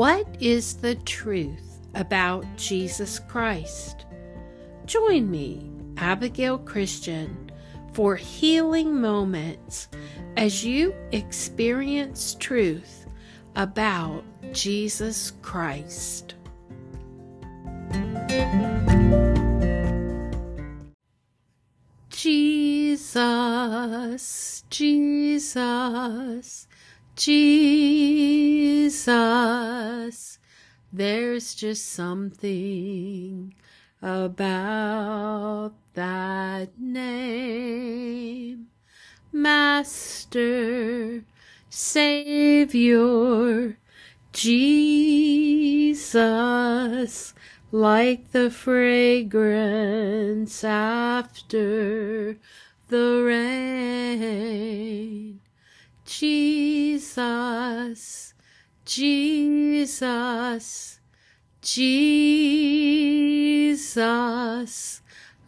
What is the truth about Jesus Christ? Join me, Abigail Christian, for healing moments as you experience truth about Jesus Christ. Jesus, Jesus, Jesus, there's just something about that name. Master, Savior, Jesus, like the fragrance after the rain. Jesus, Jesus, Jesus,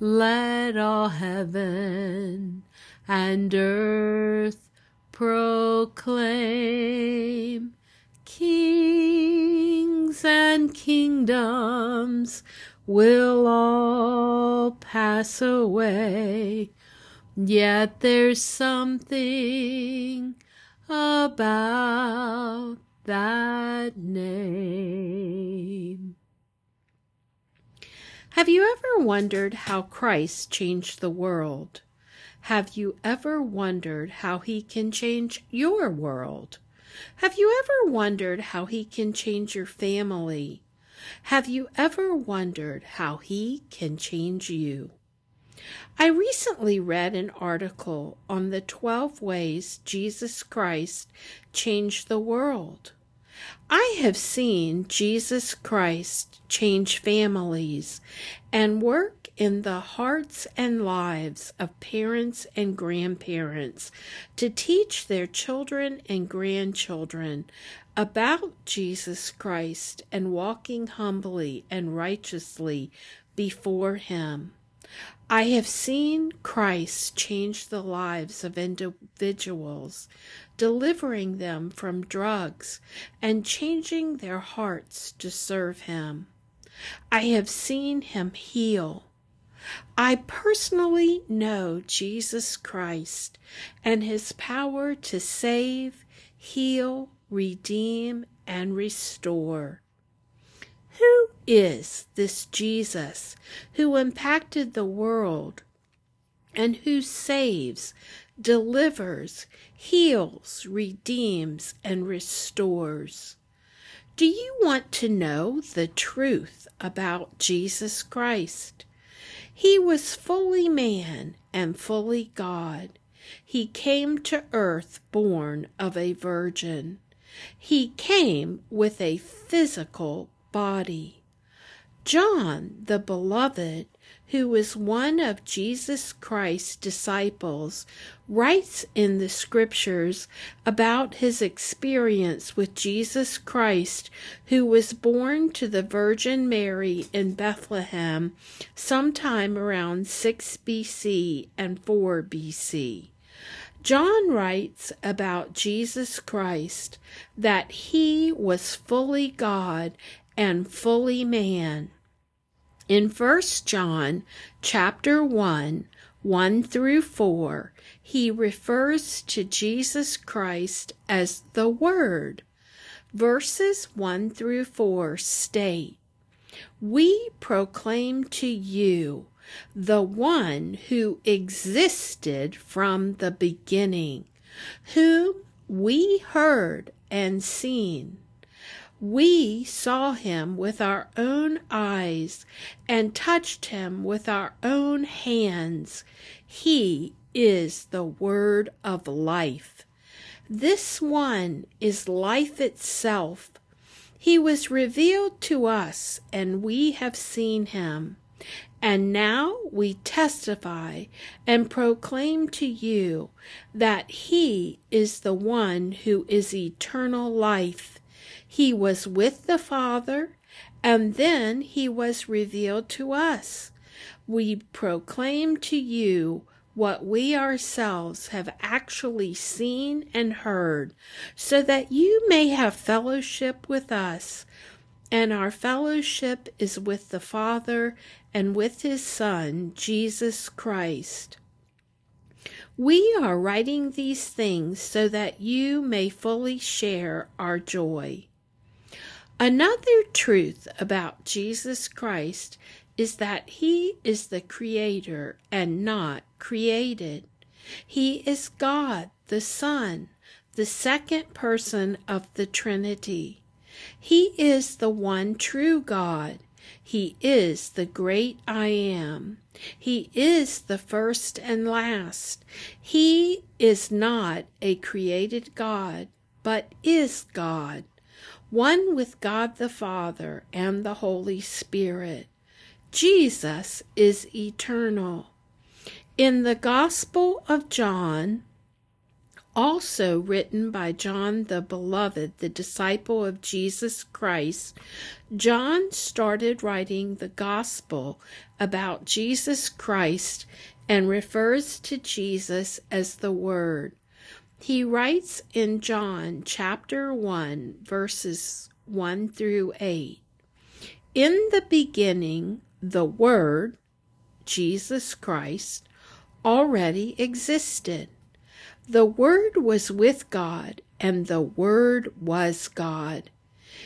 let all heaven and earth proclaim. Kings and kingdoms will all pass away, yet there's something about that name. Have you ever wondered how Christ changed the world? Have you ever wondered how he can change your world? Have you ever wondered how he can change your family? Have you ever wondered how he can change you? I recently read an article on the 12 ways Jesus Christ changed the world. I have seen Jesus Christ change families and work in the hearts and lives of parents and grandparents to teach their children and grandchildren about Jesus Christ and walking humbly and righteously before Him. I have seen Christ change the lives of individuals, delivering them from drugs and changing their hearts to serve Him. I have seen Him heal. I personally know Jesus Christ and His power to save, heal, redeem, and restore. Who is this Jesus who impacted the world and who saves, delivers, heals, redeems, and restores? Do you want to know the truth about Jesus Christ? He was fully man and fully God. He came to earth born of a virgin. He came with a physical body. John, the beloved, who was one of Jesus Christ's disciples, writes in the scriptures about his experience with Jesus Christ, who was born to the Virgin Mary in Bethlehem sometime around 6 BC and 4 BC. John writes about Jesus Christ that he was fully God and fully man. In 1 John chapter 1, 1 through 4, he refers to Jesus Christ as the Word. Verses 1 through 4 state, We proclaim to you the one who existed from the beginning, whom we heard and seen. We saw him with our own eyes and touched him with our own hands. He is the word of life. This one is life itself. He was revealed to us, and we have seen him. And now we testify and proclaim to you that He is the one who is eternal life. He was with the Father, and then he was revealed to us. We proclaim to you what we ourselves have actually seen and heard, so that you may have fellowship with us. And our fellowship is with the Father and with his Son, Jesus Christ. We are writing these things so that you may fully share our joy. Another truth about Jesus Christ is that he is the creator and not created. He is God, the Son, the second person of the Trinity. He is the one true God. He is the great I am. He is the first and last. He is not a created God, but is God, one with God the Father and the Holy Spirit. Jesus is eternal. In the Gospel of John, also written by John the Beloved, the disciple of Jesus Christ, John started writing the Gospel about Jesus Christ and refers to Jesus as the Word. He writes in John chapter 1, verses 1 through 8 In the beginning, the Word, Jesus Christ, already existed. The Word was with God, and the Word was God.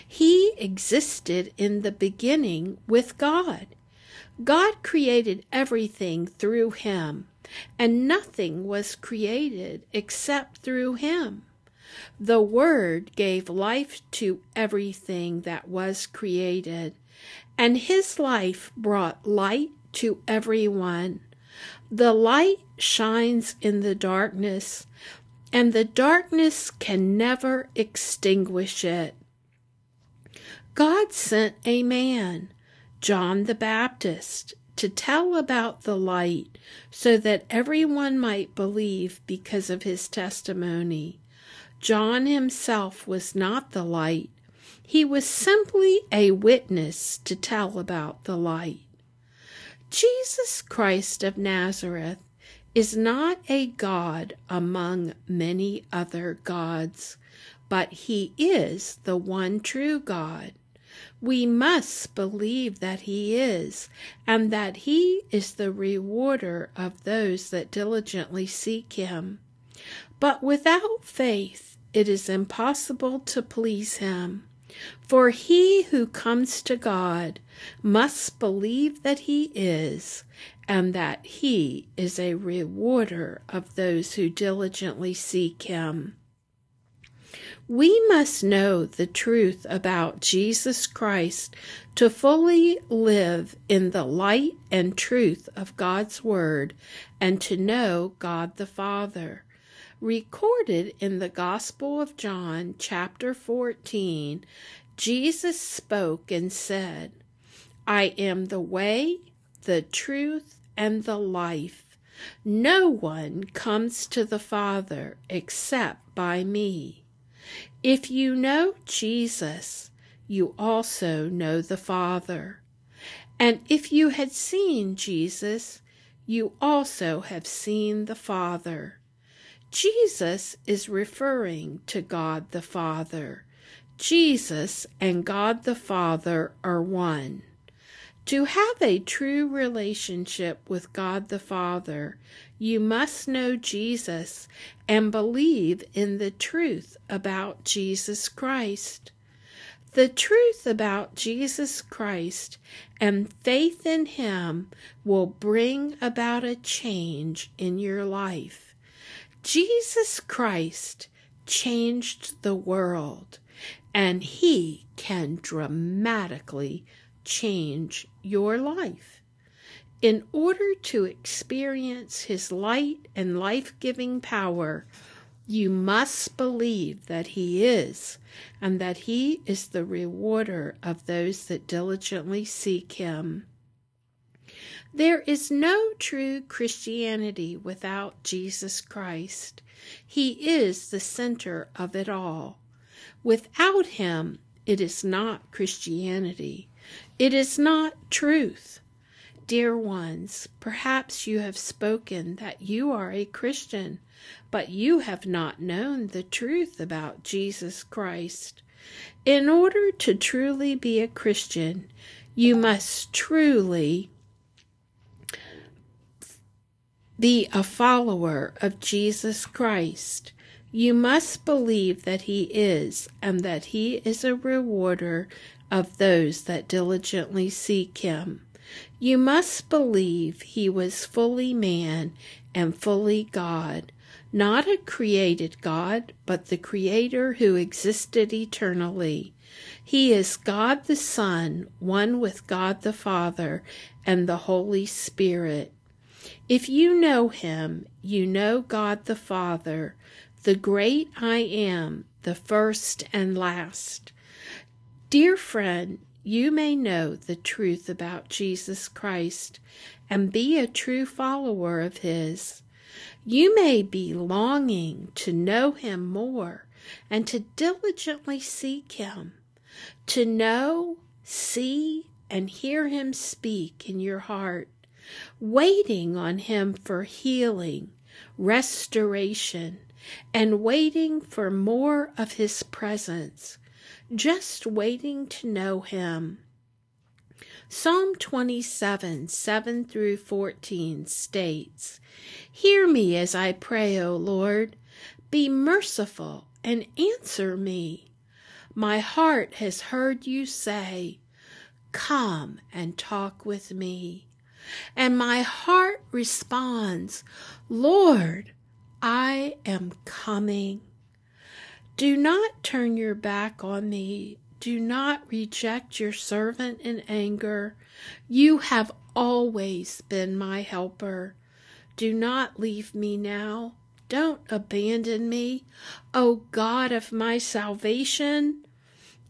He existed in the beginning with God. God created everything through him, and nothing was created except through him. The Word gave life to everything that was created, and his life brought light to everyone. The light shines in the darkness, and the darkness can never extinguish it. God sent a man, John the Baptist, to tell about the light so that everyone might believe because of his testimony. John himself was not the light, he was simply a witness to tell about the light. Jesus Christ of Nazareth is not a God among many other gods, but he is the one true God. We must believe that he is, and that he is the rewarder of those that diligently seek him. But without faith it is impossible to please him. For he who comes to God must believe that he is, and that he is a rewarder of those who diligently seek him. We must know the truth about Jesus Christ to fully live in the light and truth of God's Word and to know God the Father recorded in the Gospel of John, chapter 14, Jesus spoke and said, I am the way, the truth, and the life. No one comes to the Father except by me. If you know Jesus, you also know the Father. And if you had seen Jesus, you also have seen the Father. Jesus is referring to God the Father. Jesus and God the Father are one. To have a true relationship with God the Father, you must know Jesus and believe in the truth about Jesus Christ. The truth about Jesus Christ and faith in Him will bring about a change in your life. Jesus Christ changed the world, and He can dramatically change your life. In order to experience His light and life giving power, you must believe that He is, and that He is the rewarder of those that diligently seek Him. There is no true Christianity without Jesus Christ. He is the center of it all. Without him, it is not Christianity. It is not truth. Dear ones, perhaps you have spoken that you are a Christian, but you have not known the truth about Jesus Christ. In order to truly be a Christian, you must truly be a follower of Jesus Christ. You must believe that He is, and that He is a rewarder of those that diligently seek Him. You must believe He was fully man and fully God, not a created God, but the Creator who existed eternally. He is God the Son, one with God the Father and the Holy Spirit. If you know him, you know God the Father, the great I am, the first and last. Dear friend, you may know the truth about Jesus Christ and be a true follower of his. You may be longing to know him more and to diligently seek him, to know, see, and hear him speak in your heart waiting on Him for healing, restoration, and waiting for more of His presence, just waiting to know Him. Psalm 27 7 through 14 states, Hear me as I pray, O Lord. Be merciful and answer me. My heart has heard you say, Come and talk with me. And my heart responds, Lord, I am coming. Do not turn your back on me. Do not reject your servant in anger. You have always been my helper. Do not leave me now. Don't abandon me, O God of my salvation.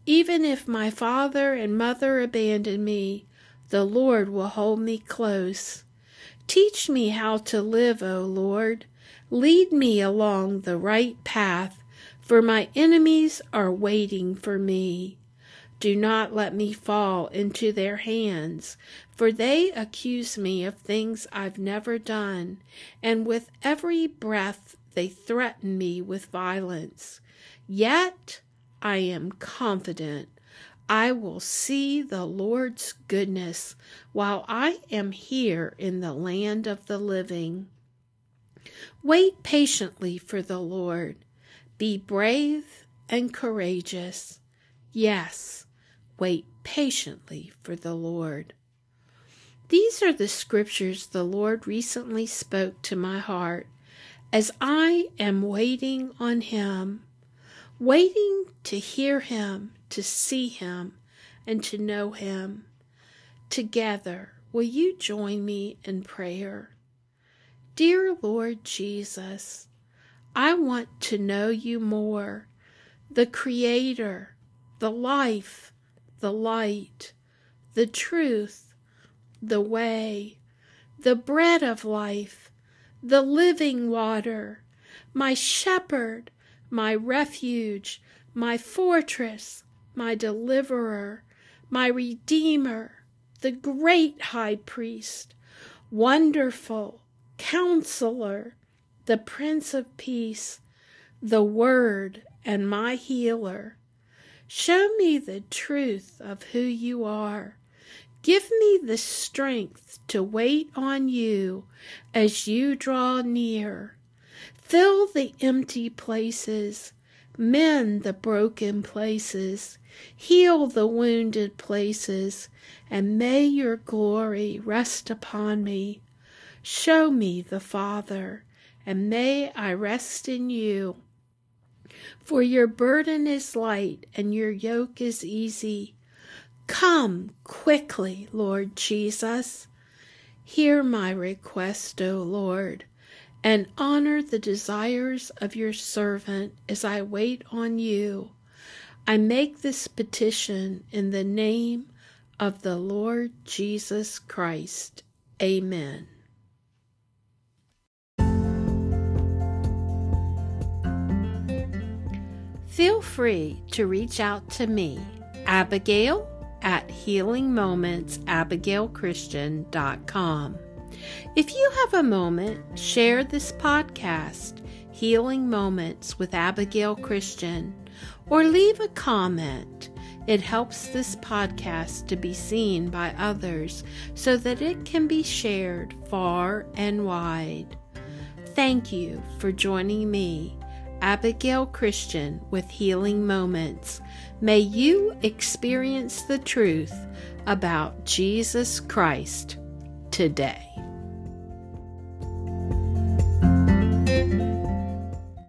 Even if my father and mother abandon me, the Lord will hold me close. Teach me how to live, O Lord. Lead me along the right path, for my enemies are waiting for me. Do not let me fall into their hands, for they accuse me of things I've never done, and with every breath they threaten me with violence. Yet I am confident I will see the Lord's goodness while I am here in the land of the living. Wait patiently for the Lord. Be brave and courageous. Yes, wait patiently for the Lord. These are the scriptures the Lord recently spoke to my heart as I am waiting on Him, waiting to hear Him to see Him and to know Him. Together, will you join me in prayer? Dear Lord Jesus, I want to know you more, the Creator, the life, the light, the truth, the way, the bread of life, the living water, my shepherd, my refuge, my fortress, my deliverer, my redeemer, the great high priest, wonderful counselor, the prince of peace, the word and my healer. Show me the truth of who you are. Give me the strength to wait on you as you draw near. Fill the empty places, mend the broken places, Heal the wounded places, and may your glory rest upon me. Show me the Father, and may I rest in you. For your burden is light, and your yoke is easy. Come quickly, Lord Jesus. Hear my request, O Lord, and honor the desires of your servant as I wait on you. I make this petition in the name of the Lord Jesus Christ. Amen. Feel free to reach out to me, Abigail at healingmomentsabigailchristian.com. If you have a moment, share this podcast, Healing Moments with Abigail Christian, or leave a comment. It helps this podcast to be seen by others so that it can be shared far and wide. Thank you for joining me, Abigail Christian with Healing Moments. May you experience the truth about Jesus Christ today.